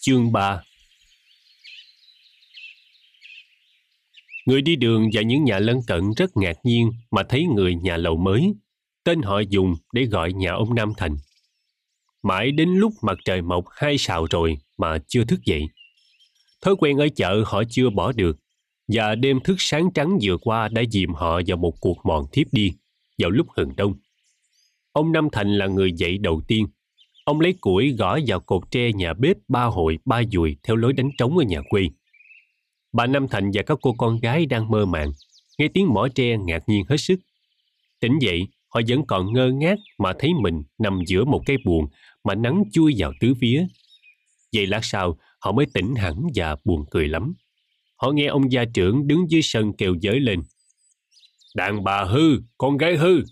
Chương 3 Người đi đường và những nhà lân cận rất ngạc nhiên mà thấy người nhà lầu mới, tên họ dùng để gọi nhà ông Nam Thành. Mãi đến lúc mặt trời mọc hai sào rồi mà chưa thức dậy. Thói quen ở chợ họ chưa bỏ được, và đêm thức sáng trắng vừa qua đã dìm họ vào một cuộc mòn thiếp đi vào lúc hừng đông. Ông Nam Thành là người dậy đầu tiên. Ông lấy củi gõ vào cột tre nhà bếp ba hội ba dùi theo lối đánh trống ở nhà quê. Bà Nam Thành và các cô con gái đang mơ màng, nghe tiếng mỏ tre ngạc nhiên hết sức. Tỉnh dậy, họ vẫn còn ngơ ngác mà thấy mình nằm giữa một cái buồn mà nắng chui vào tứ phía. Vậy lát sau, họ mới tỉnh hẳn và buồn cười lắm. Họ nghe ông gia trưởng đứng dưới sân kêu giới lên. Đàn bà hư, con gái hư,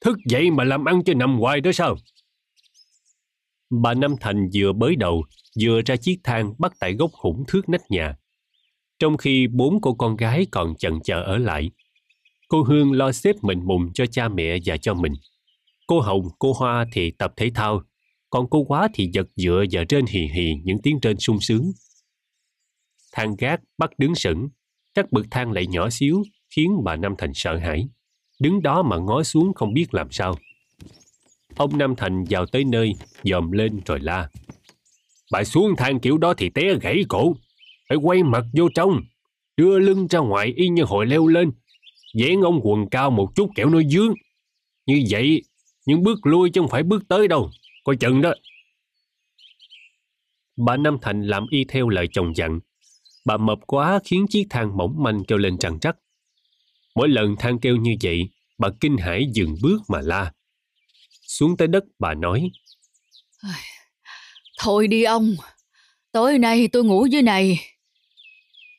thức dậy mà làm ăn cho nằm hoài đó sao? Bà Năm Thành vừa bới đầu, vừa ra chiếc thang bắt tại gốc khủng thước nách nhà. Trong khi bốn cô con gái còn chần chờ ở lại, cô Hương lo xếp mình mùng cho cha mẹ và cho mình. Cô Hồng, cô Hoa thì tập thể thao, còn cô Quá thì giật dựa và trên hì hì những tiếng trên sung sướng. Thang gác bắt đứng sững, các bậc thang lại nhỏ xíu khiến bà Năm Thành sợ hãi. Đứng đó mà ngó xuống không biết làm sao. Ông Nam Thành vào tới nơi, dòm lên rồi la. Bà xuống thang kiểu đó thì té gãy cổ. Phải quay mặt vô trong, đưa lưng ra ngoài y như hồi leo lên. Dán ông quần cao một chút kẻo nó dướng. Như vậy, nhưng bước lui chứ không phải bước tới đâu. Coi chừng đó. Bà Nam Thành làm y theo lời chồng dặn. Bà mập quá khiến chiếc thang mỏng manh kêu lên trằn trắc. Mỗi lần thang kêu như vậy, bà kinh hãi dừng bước mà la. Xuống tới đất bà nói. Thôi đi ông, tối nay tôi ngủ dưới này.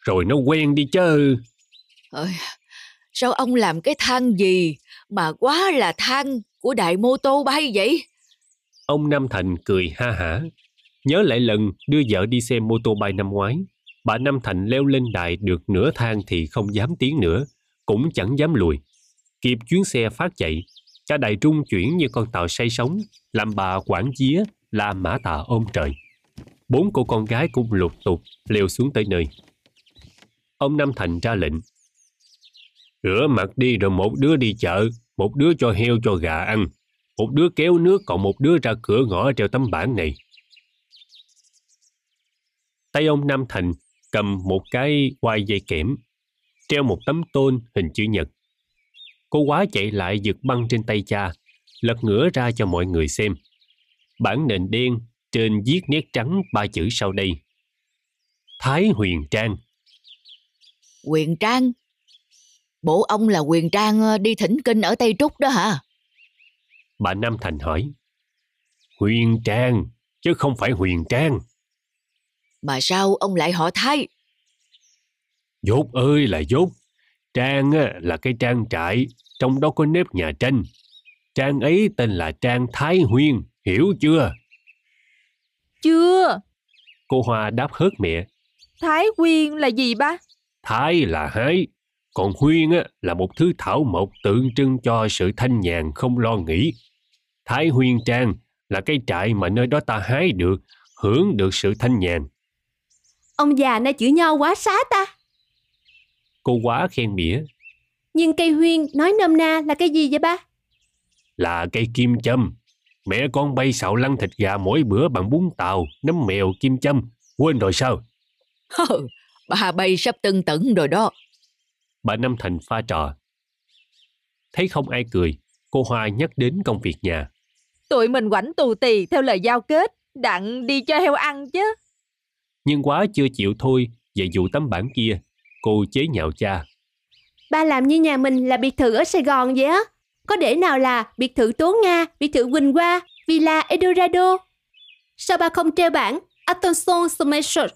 Rồi nó quen đi chứ. Ơi, sao ông làm cái thang gì mà quá là thang của đại mô tô bay vậy? Ông Nam Thành cười ha hả. Nhớ lại lần đưa vợ đi xem mô tô bay năm ngoái. Bà Nam Thành leo lên đài được nửa thang thì không dám tiến nữa, cũng chẳng dám lùi. Kịp chuyến xe phát chạy, cả đại trung chuyển như con tàu say sóng, làm bà quảng chía, la mã tà ôm trời. Bốn cô con gái cũng lục tục leo xuống tới nơi. Ông Nam Thành ra lệnh. Rửa mặt đi rồi một đứa đi chợ, một đứa cho heo cho gà ăn, một đứa kéo nước còn một đứa ra cửa ngõ treo tấm bảng này. Tay ông Nam Thành cầm một cái quai dây kẽm, treo một tấm tôn hình chữ nhật. Cô quá chạy lại giật băng trên tay cha, lật ngửa ra cho mọi người xem. Bản nền đen, trên viết nét trắng ba chữ sau đây. Thái Huyền Trang Huyền Trang? Bộ ông là Huyền Trang ờ, đi thỉnh kinh ở Tây Trúc đó hả? Bà Nam Thành hỏi. Huyền Trang, chứ không phải Huyền Trang. Mà sao ông lại họ Thái? Dốt ơi là dốt. Trang là cái trang trại, trong đó có nếp nhà tranh. Trang ấy tên là Trang Thái Huyên, hiểu chưa? Chưa. Cô Hoa đáp hớt mẹ. Thái Huyên là gì ba? Thái là hái, còn Huyên là một thứ thảo mộc tượng trưng cho sự thanh nhàn không lo nghĩ. Thái Huyên Trang là cái trại mà nơi đó ta hái được, hưởng được sự thanh nhàn. Ông già này chữ nho quá xá ta. Cô quá khen mỉa. Nhưng cây huyên nói nôm na là cái gì vậy ba? Là cây kim châm. Mẹ con bay xạo lăn thịt gà mỗi bữa bằng bún tàu, nấm mèo, kim châm. Quên rồi sao? Hừ, bà bay sắp tưng tẩn rồi đó. Bà Năm Thành pha trò. Thấy không ai cười, cô Hoa nhắc đến công việc nhà. Tụi mình quảnh tù tì theo lời giao kết, đặng đi cho heo ăn chứ. Nhưng quá chưa chịu thôi về vụ tấm bản kia, cô chế nhạo cha. Ba làm như nhà mình là biệt thự ở Sài Gòn vậy á. Có để nào là biệt thự Tố Nga, biệt thự Quỳnh Hoa, Villa Eldorado? Sao ba không treo bảng Attention Sumation?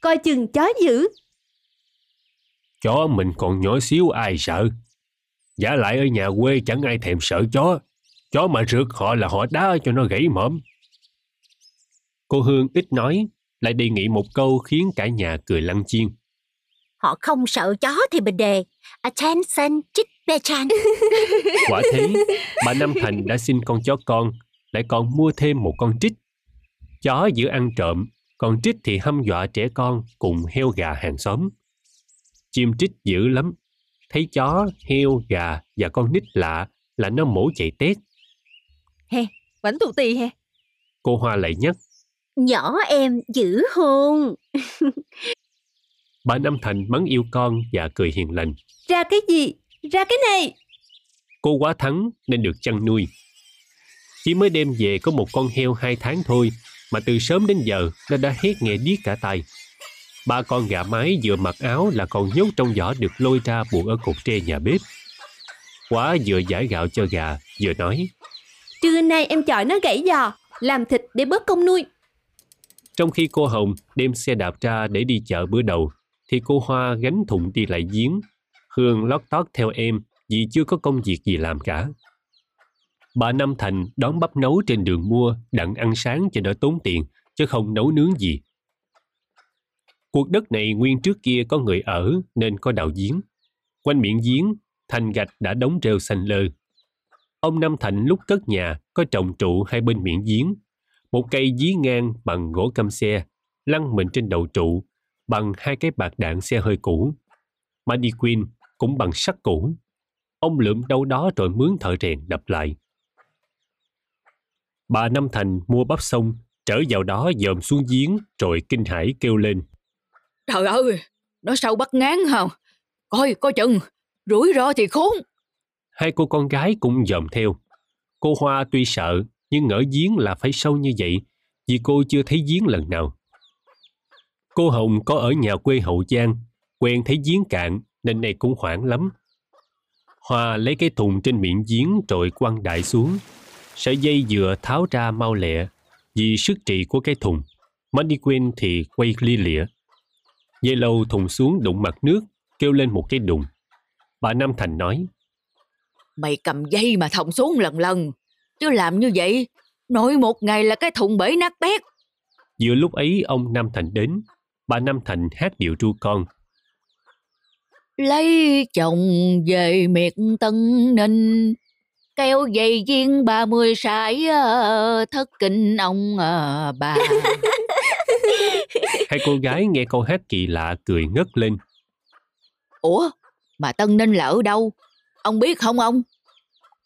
Coi chừng chó dữ. Chó mình còn nhỏ xíu ai sợ. Giả lại ở nhà quê chẳng ai thèm sợ chó. Chó mà rượt họ là họ đá cho nó gãy mõm. Cô Hương ít nói, lại đề nghị một câu khiến cả nhà cười lăn chiên. Họ không sợ chó thì mình đề. Attention, chích bè chan. Quả thế, bà Năm Thành đã xin con chó con, lại còn mua thêm một con trích. Chó giữ ăn trộm, còn Trích thì hăm dọa trẻ con cùng heo gà hàng xóm. Chim Trích dữ lắm, thấy chó, heo, gà và con nít lạ là nó mổ chạy tét. He, bánh tù tì he. Cô Hoa lại nhắc, Nhỏ em dữ hôn. bà Năm Thành mắng yêu con và cười hiền lành. Ra cái gì? Ra cái này! Cô quá thắng nên được chăn nuôi. Chỉ mới đem về có một con heo hai tháng thôi mà từ sớm đến giờ nó đã hét nghe điếc cả tay. Ba con gà mái vừa mặc áo là còn nhốt trong giỏ được lôi ra buộc ở cột tre nhà bếp. Quá vừa giải gạo cho gà, vừa nói. Trưa nay em chọi nó gãy giò, làm thịt để bớt công nuôi. Trong khi cô Hồng đem xe đạp ra để đi chợ bữa đầu, thì cô Hoa gánh thùng đi lại giếng. Hương lót tót theo em vì chưa có công việc gì làm cả. Bà Năm Thành đón bắp nấu trên đường mua đặng ăn sáng cho đỡ tốn tiền, chứ không nấu nướng gì. Cuộc đất này nguyên trước kia có người ở nên có đào giếng. Quanh miệng giếng, thành gạch đã đóng rêu xanh lơ. Ông Nam Thạnh lúc cất nhà có trồng trụ hai bên miệng giếng. Một cây dí ngang bằng gỗ căm xe, lăn mình trên đầu trụ bằng hai cái bạc đạn xe hơi cũ. Maddie Queen cũng bằng sắt cũ. Ông lượm đâu đó rồi mướn thợ rèn đập lại. Bà Năm Thành mua bắp xong, trở vào đó dòm xuống giếng rồi kinh hãi kêu lên. Trời ơi, nó sao bắt ngán hả? Coi, coi chừng, rủi ro thì khốn. Hai cô con gái cũng dòm theo. Cô Hoa tuy sợ, nhưng ngỡ giếng là phải sâu như vậy, vì cô chưa thấy giếng lần nào. Cô Hồng có ở nhà quê Hậu Giang, quen thấy giếng cạn nên này cũng hoảng lắm. Hoa lấy cái thùng trên miệng giếng rồi quăng đại xuống. Sợi dây vừa tháo ra mau lẹ vì sức trị của cái thùng. Mandy Queen thì quay lia lịa. Dây lâu thùng xuống đụng mặt nước, kêu lên một cái đùng. Bà Nam Thành nói, Mày cầm dây mà thòng xuống lần lần. Chứ làm như vậy, nội một ngày là cái thùng bể nát bét. Vừa lúc ấy ông Nam Thành đến, bà Nam Thành hát điệu ru con. Lấy chồng về miệt Tân Ninh, keo dây viên ba mươi sải ờ, thất kinh ông ờ, bà. Hai cô gái nghe câu hát kỳ lạ cười ngất lên. Ủa, mà Tân Ninh là ở đâu? Ông biết không ông?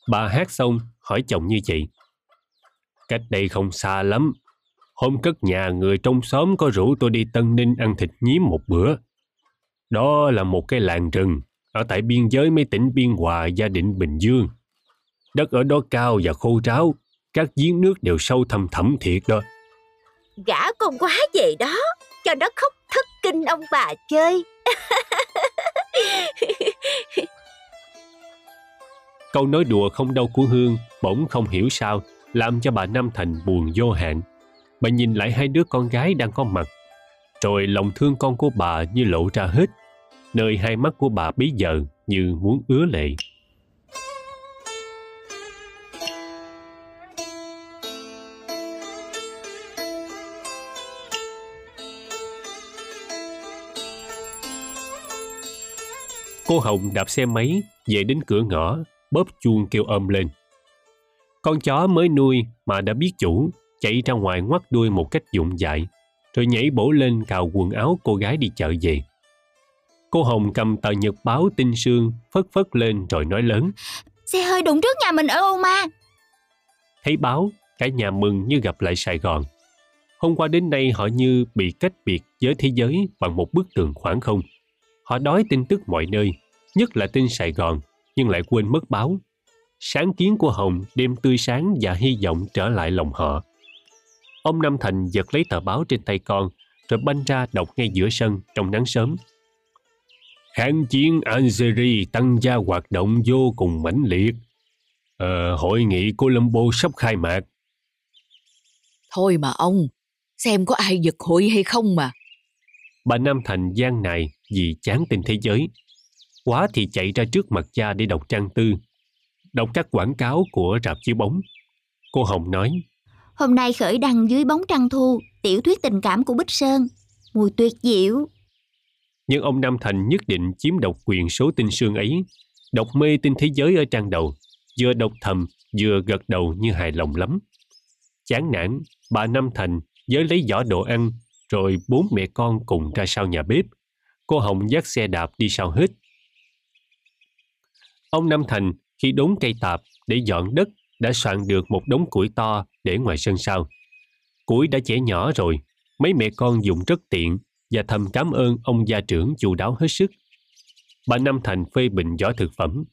Bà hát xong hỏi chồng như vậy. Cách đây không xa lắm. Hôm cất nhà người trong xóm có rủ tôi đi Tân Ninh ăn thịt nhím một bữa. Đó là một cái làng rừng ở tại biên giới mấy tỉnh Biên Hòa, Gia Định, Bình Dương. Đất ở đó cao và khô ráo, các giếng nước đều sâu thăm thẳm thiệt đó. Gã con quá về đó, cho nó khóc thất kinh ông bà chơi. Câu nói đùa không đâu của Hương bỗng không hiểu sao làm cho bà Nam Thành buồn vô hạn. Bà nhìn lại hai đứa con gái đang có mặt. Rồi lòng thương con của bà như lộ ra hết. Nơi hai mắt của bà bấy giờ như muốn ứa lệ. Cô Hồng đạp xe máy về đến cửa ngõ, bóp chuông kêu ôm lên. Con chó mới nuôi mà đã biết chủ, chạy ra ngoài ngoắt đuôi một cách dụng dại, rồi nhảy bổ lên cào quần áo cô gái đi chợ về. Cô Hồng cầm tờ nhật báo tinh sương, phất phất lên rồi nói lớn. Xe hơi đụng trước nhà mình ở Ô Ma. Thấy báo, cả nhà mừng như gặp lại Sài Gòn. Hôm qua đến nay họ như bị cách biệt với thế giới bằng một bức tường khoảng không. Họ đói tin tức mọi nơi, nhất là tin Sài Gòn, nhưng lại quên mất báo. Sáng kiến của Hồng đêm tươi sáng và hy vọng trở lại lòng họ. Ông Năm Thành giật lấy tờ báo trên tay con, rồi banh ra đọc ngay giữa sân trong nắng sớm. Kháng chiến Algeria tăng gia hoạt động vô cùng mãnh liệt. Ờ, hội nghị Colombo sắp khai mạc. Thôi mà ông, xem có ai giật hụi hay không mà. Bà Nam Thành gian này vì chán tin thế giới. Quá thì chạy ra trước mặt cha để đọc trang tư. Đọc các quảng cáo của rạp chiếu bóng. Cô Hồng nói, Hôm nay khởi đăng dưới bóng trăng thu, tiểu thuyết tình cảm của Bích Sơn. Mùi tuyệt diệu. nhưng ông Nam Thành nhất định chiếm độc quyền số tinh sương ấy. Đọc mê tinh thế giới ở trang đầu, vừa đọc thầm, vừa gật đầu như hài lòng lắm. Chán nản, bà Nam Thành với lấy giỏ đồ ăn, rồi bốn mẹ con cùng ra sau nhà bếp. Cô Hồng dắt xe đạp đi sau hết. Ông Nam Thành khi đốn cây tạp để dọn đất đã soạn được một đống củi to để ngoài sân sau. Củi đã chẻ nhỏ rồi, mấy mẹ con dùng rất tiện và thầm cảm ơn ông gia trưởng chu đáo hết sức. Bà Nam Thành phê bình giỏ thực phẩm.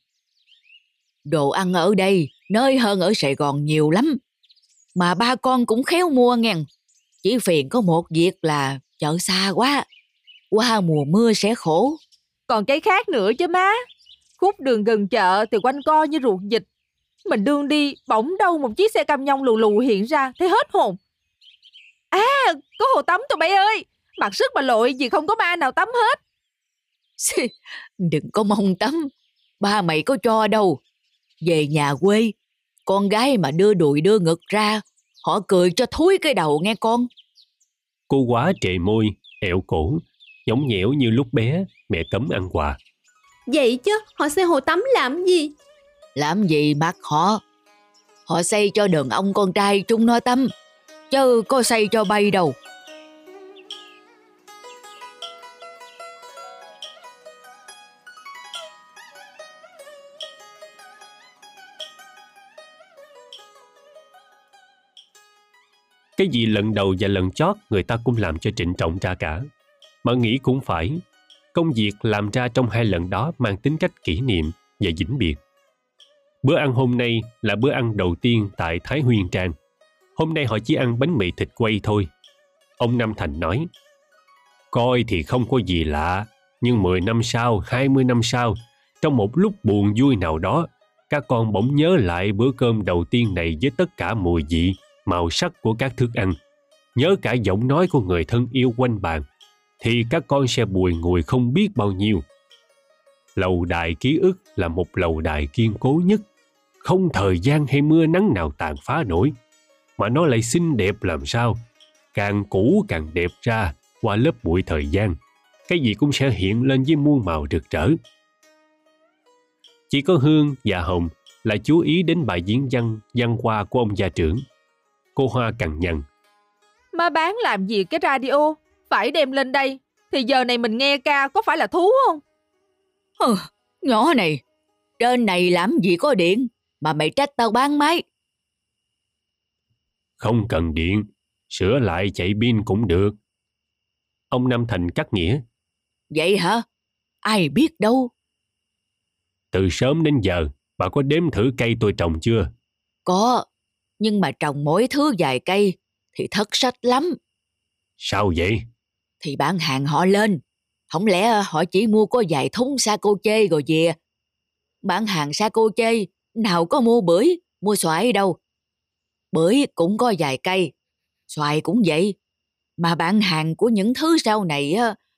Đồ ăn ở đây nơi hơn ở Sài Gòn nhiều lắm. Mà ba con cũng khéo mua ngàn. Chỉ phiền có một việc là chợ xa quá. Qua mùa mưa sẽ khổ. Còn cái khác nữa chứ má. Khúc đường gần chợ thì quanh co như ruột dịch. Mình đương đi, bỗng đâu một chiếc xe cam nhông lù lù hiện ra, thấy hết hồn. À, có hồ tắm tụi bay ơi. Mặc sức mà lội gì không có ma nào tắm hết. Đừng có mong tắm. Ba mày có cho đâu. Về nhà quê, con gái mà đưa đùi đưa ngực ra, họ cười cho thúi cái đầu nghe con. Cô quá trề môi, ẹo cổ, nhõng nhẽo như lúc bé, mẹ cấm ăn quà. Vậy chứ, họ xây hồ tắm làm gì? Làm gì bắt họ? Họ xây cho đường ông con trai chúng nó tâm, chứ có xây cho bay đâu. Cái gì lần đầu và lần chót người ta cũng làm cho trịnh trọng ra cả. Mà nghĩ cũng phải, công việc làm ra trong hai lần đó mang tính cách kỷ niệm và vĩnh biệt. Bữa ăn hôm nay là bữa ăn đầu tiên tại Thái Huyên Trang. Hôm nay họ chỉ ăn bánh mì thịt quay thôi. Ông Nam Thành nói, Coi thì không có gì lạ, nhưng 10 năm sau, 20 năm sau, trong một lúc buồn vui nào đó, các con bỗng nhớ lại bữa cơm đầu tiên này với tất cả mùi vị, màu sắc của các thức ăn, nhớ cả giọng nói của người thân yêu quanh bàn, thì các con sẽ bùi ngùi không biết bao nhiêu. Lầu đài ký ức là một lầu đài kiên cố nhất, không thời gian hay mưa nắng nào tàn phá nổi, mà nó lại xinh đẹp làm sao. Càng cũ càng đẹp ra qua lớp bụi thời gian, cái gì cũng sẽ hiện lên với muôn màu rực rỡ. Chỉ có Hương và Hồng là chú ý đến bài diễn văn văn hoa của ông gia trưởng. Cô Hoa cằn nhằn. Má bán làm gì cái radio? Phải đem lên đây. Thì giờ này mình nghe ca có phải là thú không? Hừ, nhỏ này, trên này làm gì có điện mà mày trách tao bán máy. Không cần điện, sửa lại chạy pin cũng được. Ông Nam Thành cắt nghĩa. Vậy hả? Ai biết đâu. Từ sớm đến giờ, bà có đếm thử cây tôi trồng chưa? Có, nhưng mà trồng mỗi thứ vài cây thì thất sách lắm. Sao vậy? Thì bán hàng họ lên. Không lẽ họ chỉ mua có vài thúng sa cô chê rồi về. Bán hàng sa cô chê, nào có mua bưởi, mua xoài đâu. Bưởi cũng có vài cây, xoài cũng vậy. Mà bán hàng của những thứ sau này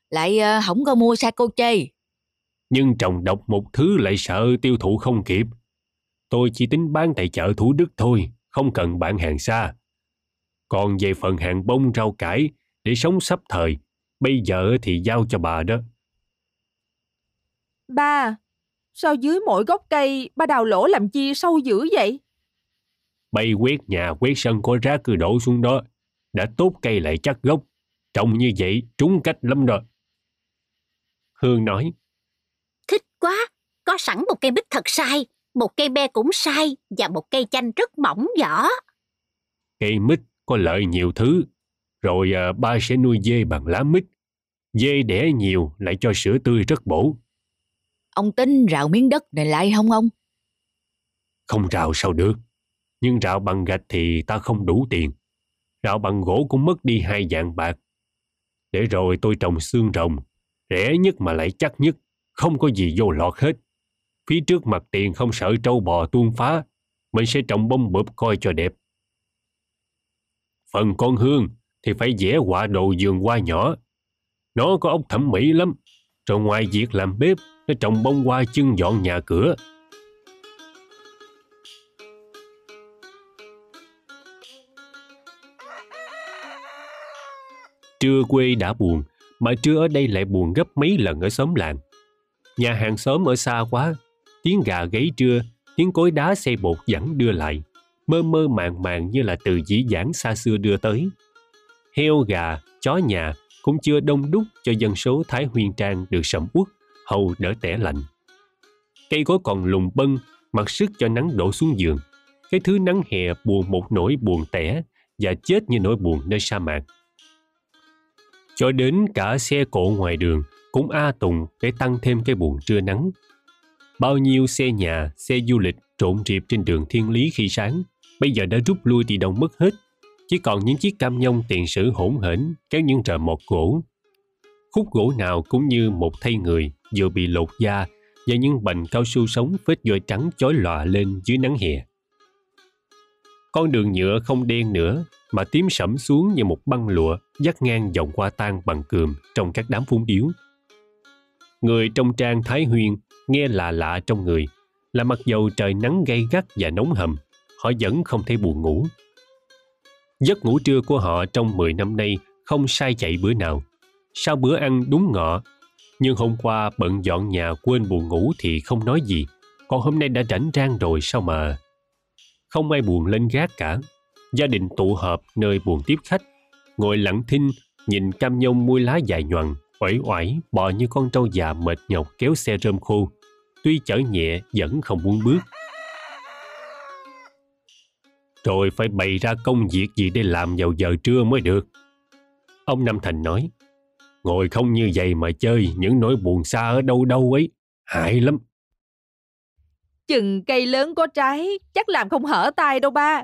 lại không có mua sa cô chê. Nhưng trồng độc một thứ lại sợ tiêu thụ không kịp. Tôi chỉ tính bán tại chợ Thủ Đức thôi, không cần bán hàng xa. Còn về phần hàng bông rau cải để sống sắp thời, bây giờ thì giao cho bà đó. Ba, sao dưới mỗi gốc cây ba đào lỗ làm chi sâu dữ vậy? Bay quét nhà quét sân có rác cứ đổ xuống đó. Đã tốt cây lại chắc gốc. Trông như vậy trúng cách lắm rồi. Hương nói. Thích quá, có sẵn một cây bích thật sai, một cây be cũng sai và một cây chanh rất mỏng vỏ. Cây mít có lợi nhiều thứ. Rồi à, ba sẽ nuôi dê bằng lá mít. Dê đẻ nhiều lại cho sữa tươi rất bổ. Ông tính rào miếng đất này lại không ông? Không rào sao được. Nhưng rào bằng gạch thì ta không đủ tiền. Rào bằng gỗ cũng mất đi hai dạng bạc. Để rồi tôi trồng xương rồng. Rẻ nhất mà lại chắc nhất. Không có gì vô lọt hết. Phía trước mặt tiền không sợ trâu bò tuôn phá. Mình sẽ trồng bông bụp coi cho đẹp. Phần con hương thì phải vẽ họa đồ giường hoa nhỏ. Nó có ốc thẩm mỹ lắm. Rồi ngoài việc làm bếp, nó trồng bông hoa chân dọn nhà cửa. Trưa quê đã buồn, mà trưa ở đây lại buồn gấp mấy lần ở xóm làng. Nhà hàng xóm ở xa quá, tiếng gà gáy trưa, tiếng cối đá xây bột dẫn đưa lại, mơ mơ màng màng như là từ dĩ dãn xa xưa đưa tới. heo gà, chó nhà cũng chưa đông đúc cho dân số Thái Huyên Trang được sầm uất, hầu đỡ tẻ lạnh. Cây cối còn lùng bân, mặc sức cho nắng đổ xuống giường. Cái thứ nắng hè buồn một nỗi buồn tẻ và chết như nỗi buồn nơi sa mạc. Cho đến cả xe cộ ngoài đường cũng a tùng để tăng thêm cái buồn trưa nắng. Bao nhiêu xe nhà, xe du lịch trộn rịp trên đường thiên lý khi sáng, bây giờ đã rút lui đi đâu mất hết. Chỉ còn những chiếc cam nhông tiền sử hỗn hển kéo những rờ một gỗ. Khúc gỗ nào cũng như một thây người vừa bị lột da và những bành cao su sống vết vôi trắng chói lòa lên dưới nắng hè. Con đường nhựa không đen nữa mà tím sẫm xuống như một băng lụa dắt ngang dòng qua tan bằng cườm trong các đám phun điếu. Người trong trang Thái Huyên nghe lạ lạ trong người là mặc dầu trời nắng gay gắt và nóng hầm, họ vẫn không thể buồn ngủ. Giấc ngủ trưa của họ trong 10 năm nay không sai chạy bữa nào. Sau bữa ăn đúng ngọ, nhưng hôm qua bận dọn nhà quên buồn ngủ thì không nói gì. Còn hôm nay đã rảnh rang rồi sao mà... Không ai buồn lên gác cả. Gia đình tụ họp nơi buồn tiếp khách. Ngồi lặng thinh, nhìn cam nhông muôi lá dài nhoằng, uể oải bò như con trâu già mệt nhọc kéo xe rơm khô. Tuy chở nhẹ vẫn không muốn bước. Rồi phải bày ra công việc gì để làm vào giờ trưa mới được. Ông Nam Thành nói, ngồi không như vậy mà chơi những nỗi buồn xa ở đâu đâu ấy, hại lắm. Chừng cây lớn có trái, chắc làm không hở tay đâu ba.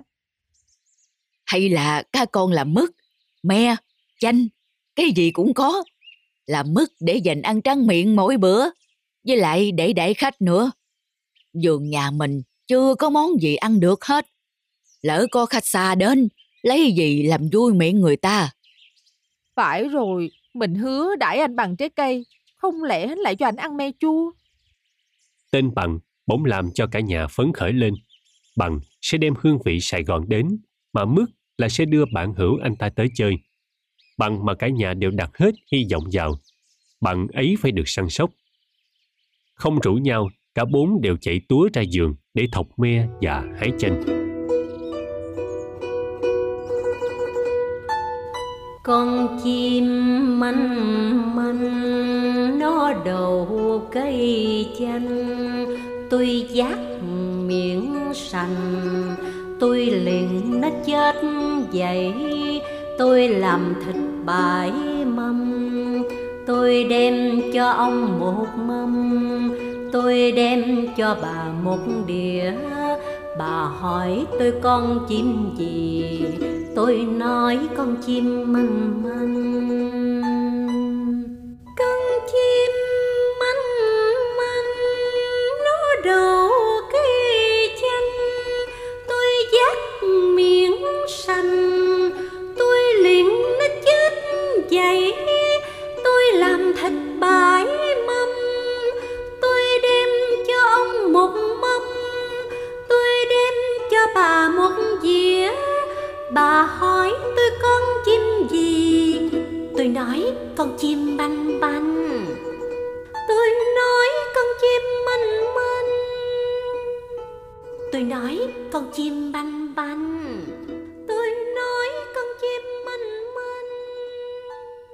Hay là các con làm mứt, me, chanh, cái gì cũng có. Làm mứt để dành ăn trăng miệng mỗi bữa, với lại để đẩy khách nữa. Giường nhà mình chưa có món gì ăn được hết. Lỡ có khách xa đến, lấy gì làm vui miệng người ta. Phải rồi, mình hứa đãi anh bằng trái cây, không lẽ lại cho anh ăn me chua? Tên Bằng bỗng làm cho cả nhà phấn khởi lên. Bằng sẽ đem hương vị Sài Gòn đến, mà Mức là sẽ đưa bạn hữu anh ta tới chơi. Bằng mà cả nhà đều đặt hết hy vọng vào. Bằng ấy phải được săn sóc. Không rủ nhau, cả bốn đều chạy túa ra giường để thọc me và hái chanh. Con chim manh manh, nó đầu cây chanh. Tôi giác miệng sành tôi liền nó chết vậy tôi làm thịt bãi mâm, tôi đem cho ông một mâm. Tôi đem cho bà một đĩa. Bà hỏi tôi con chim gì tôi nói con chim măng măng con chim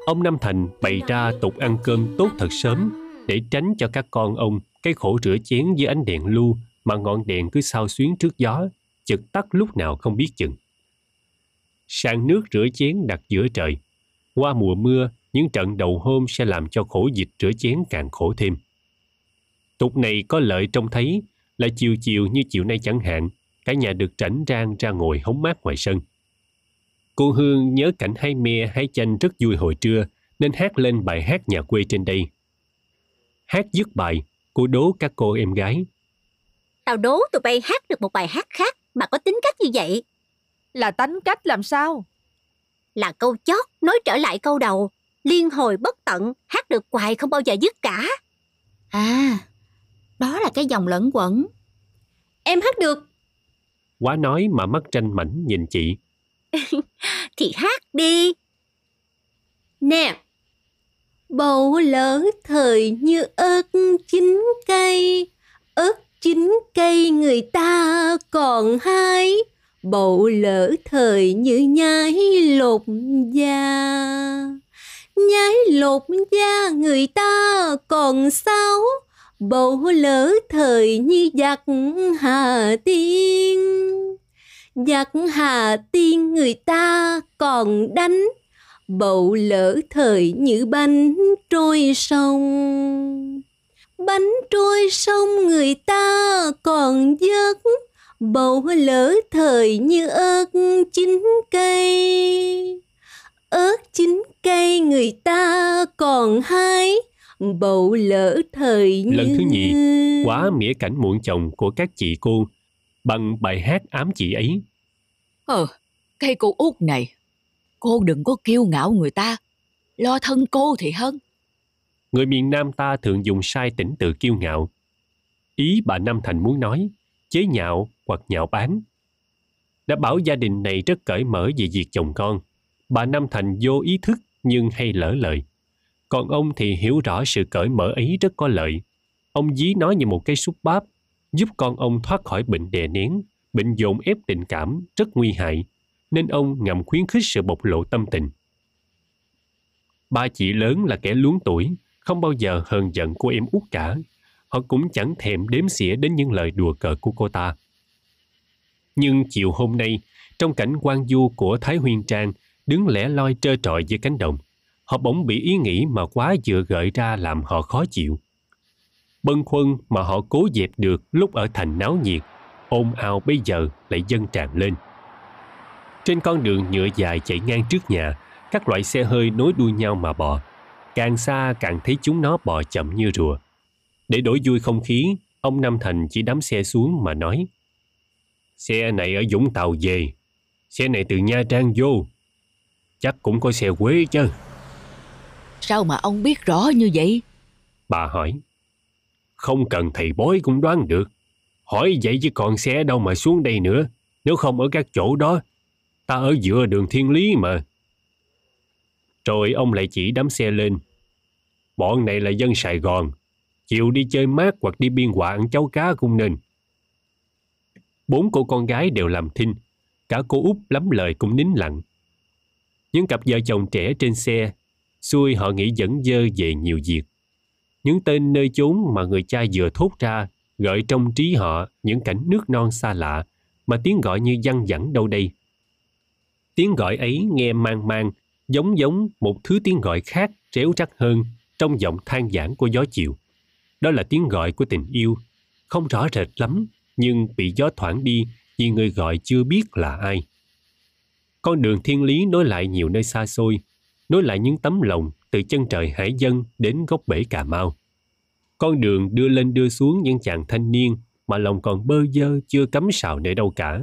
Ông Nam Thành bày ra tục ăn cơm tốt thật sớm để tránh cho các con ông cái khổ rửa chén dưới ánh đèn lu mà ngọn đèn cứ sao xuyến trước gió, chực tắt lúc nào không biết chừng. Sàn nước rửa chén đặt giữa trời. Qua mùa mưa, những trận đầu hôm sẽ làm cho khổ dịch rửa chén càng khổ thêm. Tục này có lợi trông thấy là chiều chiều như chiều nay chẳng hạn, cả nhà được rảnh rang ra ngồi hóng mát ngoài sân. Cô Hương nhớ cảnh hai me hái chanh rất vui hồi trưa nên hát lên bài hát nhà quê trên đây. Hát dứt bài, cô đố các cô em gái. Tao đố tụi bay hát được một bài hát khác mà có tính cách như vậy. Là tánh cách làm sao? Là câu chót nói trở lại câu đầu. Liên hồi bất tận, hát được hoài không bao giờ dứt cả. À, đó là cái dòng lẫn quẩn. Em hát được. Quá nói mà mắt tranh mảnh nhìn chị. Thì hát đi. Nè. Bầu lỡ thời như ớt chín cây, ớt chín cây người ta còn hái, bầu lỡ thời như nhái lột da nhái lột da người ta còn sao bầu lỡ thời như giặc hà tiên giặc hà tiên người ta còn đánh bầu lỡ thời như bánh trôi sông. Bánh trôi sông người ta còn giấc bầu lỡ thời như ớt chín cây. Ớt chín cây người ta còn hái bầu lỡ thời như... Lần thứ nhì, quá mỉa cảnh muộn chồng của các chị cô. Bằng bài hát ám chị ấy. Ờ, cây cô út này, cô đừng có kiêu ngạo người ta, lo thân cô thì hơn. Người miền Nam ta thường dùng sai tỉnh tự kiêu ngạo. Ý bà Nam Thành muốn nói, chế nhạo hoặc nhạo báng. Đã bảo gia đình này rất cởi mở về việc chồng con. Bà Nam Thành vô ý thức nhưng hay lỡ lời. Còn ông thì hiểu rõ sự cởi mở ấy rất có lợi. Ông dí nó như một cây súp bắp, giúp con ông thoát khỏi bệnh đè nén, bệnh dồn ép tình cảm rất nguy hại, nên ông ngầm khuyến khích sự bộc lộ tâm tình. Ba chị lớn là kẻ luống tuổi, không bao giờ hờn giận cô em út cả. Họ cũng chẳng thèm đếm xỉa đến những lời đùa cợt của cô ta. Nhưng chiều hôm nay, trong cảnh quan du của Thái Huyên Trang đứng lẻ loi trơ trọi dưới cánh đồng, họ bỗng bị ý nghĩ mà quá vừa gợi ra làm họ khó chịu. Bân khuân mà họ cố dẹp được lúc ở thành náo nhiệt, ồn ào bây giờ lại dâng tràn lên. Trên con đường nhựa dài chạy ngang trước nhà, các loại xe hơi nối đuôi nhau mà bò. Càng xa càng thấy chúng nó bò chậm như rùa. Để đổi vui không khí, ông Nam Thành chỉ đắm xe xuống mà nói Xe này ở Vũng Tàu về, xe này từ Nha Trang vô. Chắc cũng có xe Quế chứ. Sao mà ông biết rõ như vậy? Bà hỏi. Không cần thầy bói cũng đoán được. Hỏi vậy chứ còn xe đâu mà xuống đây nữa. Nếu không ở các chỗ đó, ta ở giữa đường thiên lý mà. Rồi ông lại chỉ đám xe lên. Bọn này là dân Sài Gòn. chịu đi chơi mát hoặc đi biên hòa ăn cháo cá cũng nên. Bốn cô con gái đều làm thinh. Cả cô út lắm lời cũng nín lặng. Những cặp vợ chồng trẻ trên xe, xui họ nghĩ dẫn dơ về nhiều việc. Những tên nơi chốn mà người cha vừa thốt ra gợi trong trí họ những cảnh nước non xa lạ mà tiếng gọi như văng vẳng đâu đây. Tiếng gọi ấy nghe mang mang, giống giống một thứ tiếng gọi khác réo rắt hơn trong giọng than giảng của gió chiều. Đó là tiếng gọi của tình yêu, không rõ rệt lắm nhưng bị gió thoảng đi vì người gọi chưa biết là ai. Con đường thiên lý nối lại nhiều nơi xa xôi, nối lại những tấm lòng từ chân trời Hải Dân đến gốc bể Cà Mau. Con đường đưa lên đưa xuống những chàng thanh niên mà lòng còn bơ dơ chưa cắm sào nơi đâu cả.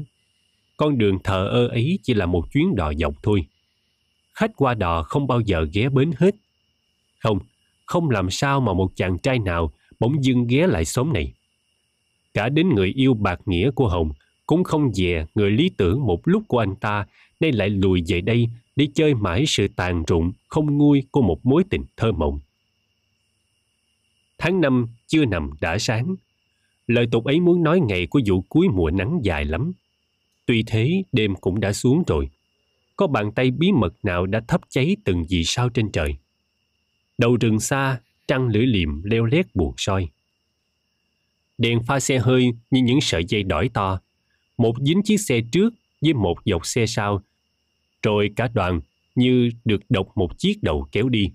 Con đường thờ ơ ấy chỉ là một chuyến đò dọc thôi. Khách qua đò không bao giờ ghé bến hết. Không, không làm sao mà một chàng trai nào bỗng dưng ghé lại xóm này. Cả đến người yêu bạc nghĩa của Hồng cũng không dè người lý tưởng một lúc của anh ta nay lại lùi về đây để chơi mãi sự tàn rụng không nguôi của một mối tình thơ mộng. Tháng năm chưa nằm đã sáng. Lời tục ấy muốn nói ngày của vụ cuối mùa nắng dài lắm. Tuy thế đêm cũng đã xuống rồi. Có bàn tay bí mật nào đã thắp cháy từng vì sao trên trời. Đầu rừng xa, trăng lưỡi liềm leo lét buồn soi. Đèn pha xe hơi như những sợi dây đỏi to. Một dính chiếc xe trước với một dọc xe sau. Rồi cả đoàn như được độc một chiếc đầu kéo đi.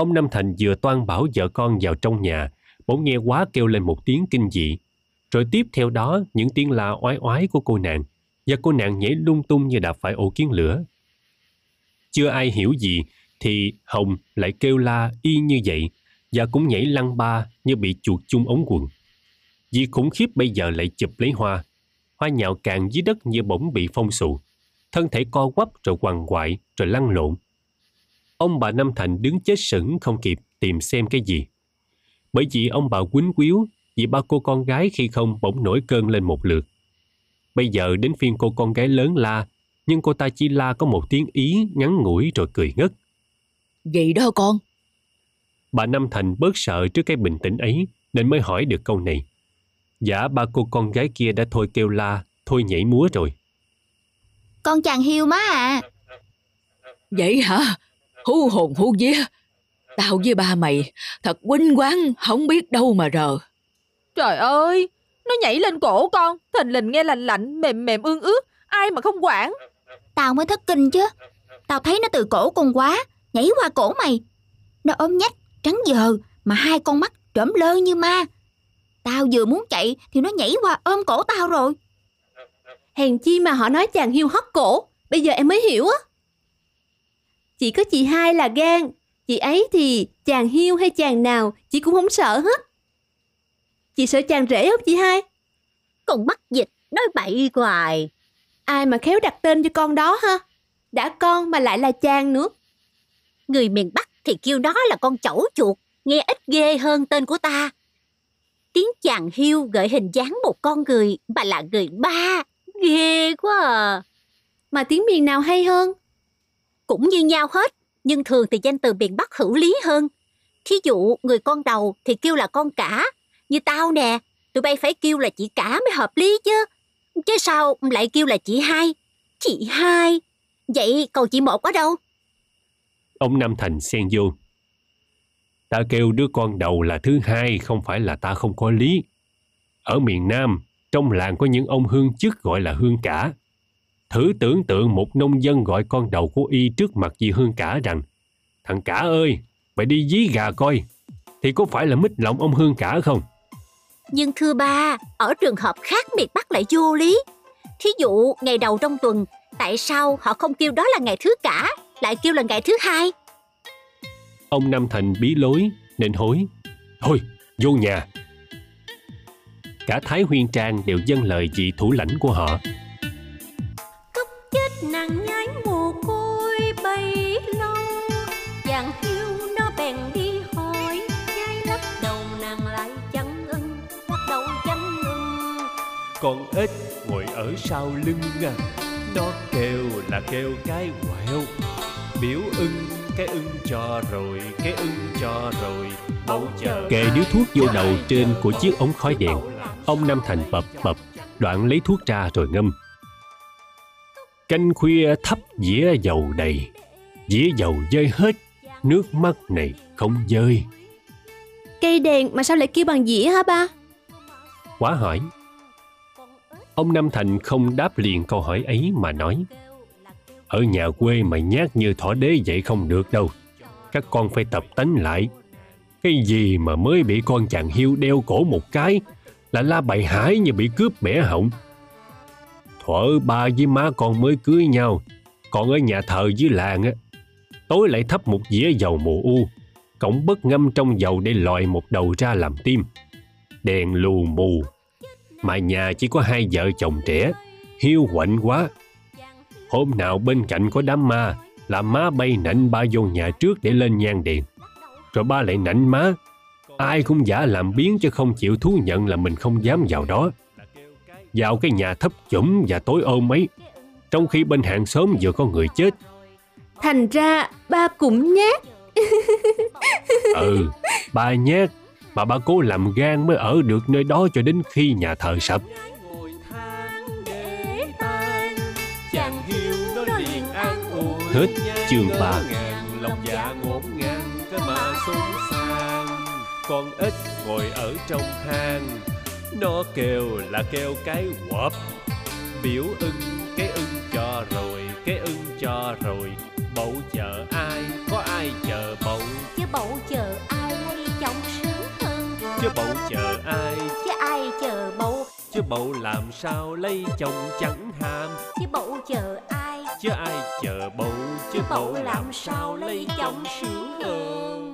Ông Nam Thành vừa toan bảo vợ con vào trong nhà, bỗng nghe quá kêu lên một tiếng kinh dị. Rồi tiếp theo đó những tiếng la oái oái của cô nàng, và cô nàng nhảy lung tung như đạp phải ổ kiến lửa. Chưa ai hiểu gì, thì Hồng lại kêu la y như vậy, và cũng nhảy lăn ba như bị chuột chung ống quần. Vì khủng khiếp bây giờ lại chụp lấy hoa. Hoa nhạo càng dưới đất như bỗng bị phong sụ. Thân thể co quắp rồi quằn quại rồi lăn lộn. Ông bà Năm Thành đứng chết sững không kịp tìm xem cái gì. Bởi vì ông bà quýnh quýu vì ba cô con gái khi không bỗng nổi cơn lên một lượt. Bây giờ đến phiên cô con gái lớn la, nhưng cô ta chỉ la có một tiếng ý ngắn ngủi rồi cười ngất. Gì đó con? Bà Năm Thành bớt sợ trước cái bình tĩnh ấy nên mới hỏi được câu này. Dạ ba cô con gái kia đã thôi kêu la, thôi nhảy múa rồi. Con chàng hiêu má à. Vậy hả? Hú hồn hú vía. Tao với ba mày thật quýnh quán không biết đâu mà rờ. Trời ơi, nó nhảy lên cổ con, thình lình nghe lạnh lạnh, mềm mềm ương ướt, ai mà không quản. Tao mới thất kinh chứ. Tao thấy nó từ cổ con quá, nhảy qua cổ mày. Nó ốm nhách, trắng giờ, mà hai con mắt trởm lơ như ma. Tao vừa muốn chạy thì nó nhảy qua ôm cổ tao rồi. Hèn chi mà họ nói chàng hiêu hót cổ. Bây giờ em mới hiểu á. Chỉ có chị hai là gan. Chị ấy thì chàng hiêu hay chàng nào chị cũng không sợ hết. Chị sợ chàng rể không chị hai? Con bắt dịch, nói bậy hoài. Ai mà khéo đặt tên cho con đó ha? Đã con mà lại là chàng nữa. Người miền Bắc thì kêu đó là con chẩu chuột, nghe ít ghê hơn tên của ta. Tiếng chàng hiu gợi hình dáng một con người mà là người ba. Ghê quá à. Mà tiếng miền nào hay hơn? Cũng như nhau hết, nhưng thường thì danh từ miền Bắc hữu lý hơn. Thí dụ người con đầu thì kêu là con cả. Như tao nè, tụi bay phải kêu là chị cả mới hợp lý chứ. Chứ sao lại kêu là chị hai? Chị hai. Vậy còn chị một ở đâu? Ông Nam Thành xen vô. Ta kêu đứa con đầu là thứ hai không phải là ta không có lý. Ở miền Nam, trong làng có những ông hương chức gọi là hương cả. Thử tưởng tượng một nông dân gọi con đầu của y trước mặt dì hương cả rằng Thằng cả ơi, mày đi dí gà coi. Thì có phải là mít lòng ông hương cả không? Nhưng thưa ba, ở trường hợp khác miền Bắc lại vô lý. Thí dụ ngày đầu trong tuần, tại sao họ không kêu đó là ngày thứ cả, lại kêu là ngày thứ hai? Ông Nam Thành bí lối nên hối. Thôi, vô nhà. Cả Thái Huyên Trang đều dâng lời vị thủ lãnh của họ. Nàng nhái mồ côi bấy lâu chàng hiu nó bèn đi hỏi nhái lắc đầu nàng lại chẳng ưng lắc đầu chẳng ưng. Con ếch ngồi ở sau lưng à Nó kêu là kêu cái quẹo. Biểu ưng cái ưng cho rồi Cái ưng cho rồi Bầu chờ Kề điếu thuốc vô đầu trên của chiếc ống khói đèn. Ông Nam Thành bập bập Đoạn lấy thuốc ra rồi ngâm Canh khuya thấp dĩa dầu đầy Dĩa dầu rơi hết Nước mắt này không rơi Cây đèn mà sao lại kêu bằng dĩa hả ba? Quá hỏi. Ông Nam Thành không đáp liền câu hỏi ấy mà nói Ở nhà quê mà nhát như thỏ đế vậy không được đâu. Các con phải tập tánh lại. Cái gì mà mới bị con chàng hiu đeo cổ một cái Là la bày hải như bị cướp bẻ họng Thuở ba với má con mới cưới nhau, Còn ở nhà thờ dưới làng á, Tối lại thắp một dĩa dầu mù u, Cổng bất ngâm trong dầu để lòi một đầu ra làm tim. Đèn lù mù, Mà nhà chỉ có hai vợ chồng trẻ, Hiu quạnh quá. Hôm nào bên cạnh có đám ma, Là má bay nảnh ba vô nhà trước để lên nhang đèn Rồi ba lại nảnh má, Ai cũng giả làm biến chứ không chịu thú nhận là mình không dám vào đó. Vào cái nhà thấp chủng và tối ôm ấy. Trong khi bên hàng xóm vừa có người chết. Thành ra ba cũng nhát. Ừ, ba nhát. Mà ba cố làm gan mới ở được nơi đó cho đến khi nhà thờ sập. Hết chương 3 lòng dạ ngổn ngang cái mà sung sang Con ếch ngồi ở trong hang Nó kêu là kêu cái quập Biểu ưng cái ưng cho rồi Cái ưng cho rồi. Bậu chờ ai Có ai chờ bậu chứ bậu chờ ai chồng sướng hơn? Chứ bậu chờ ai? Chứ ai chờ bậu Chứ bậu làm sao lấy chồng chẳng ham? Chứ bậu chờ ai? Chứ ai chờ bậu Chứ bậu làm sao lấy chồng sướng hơn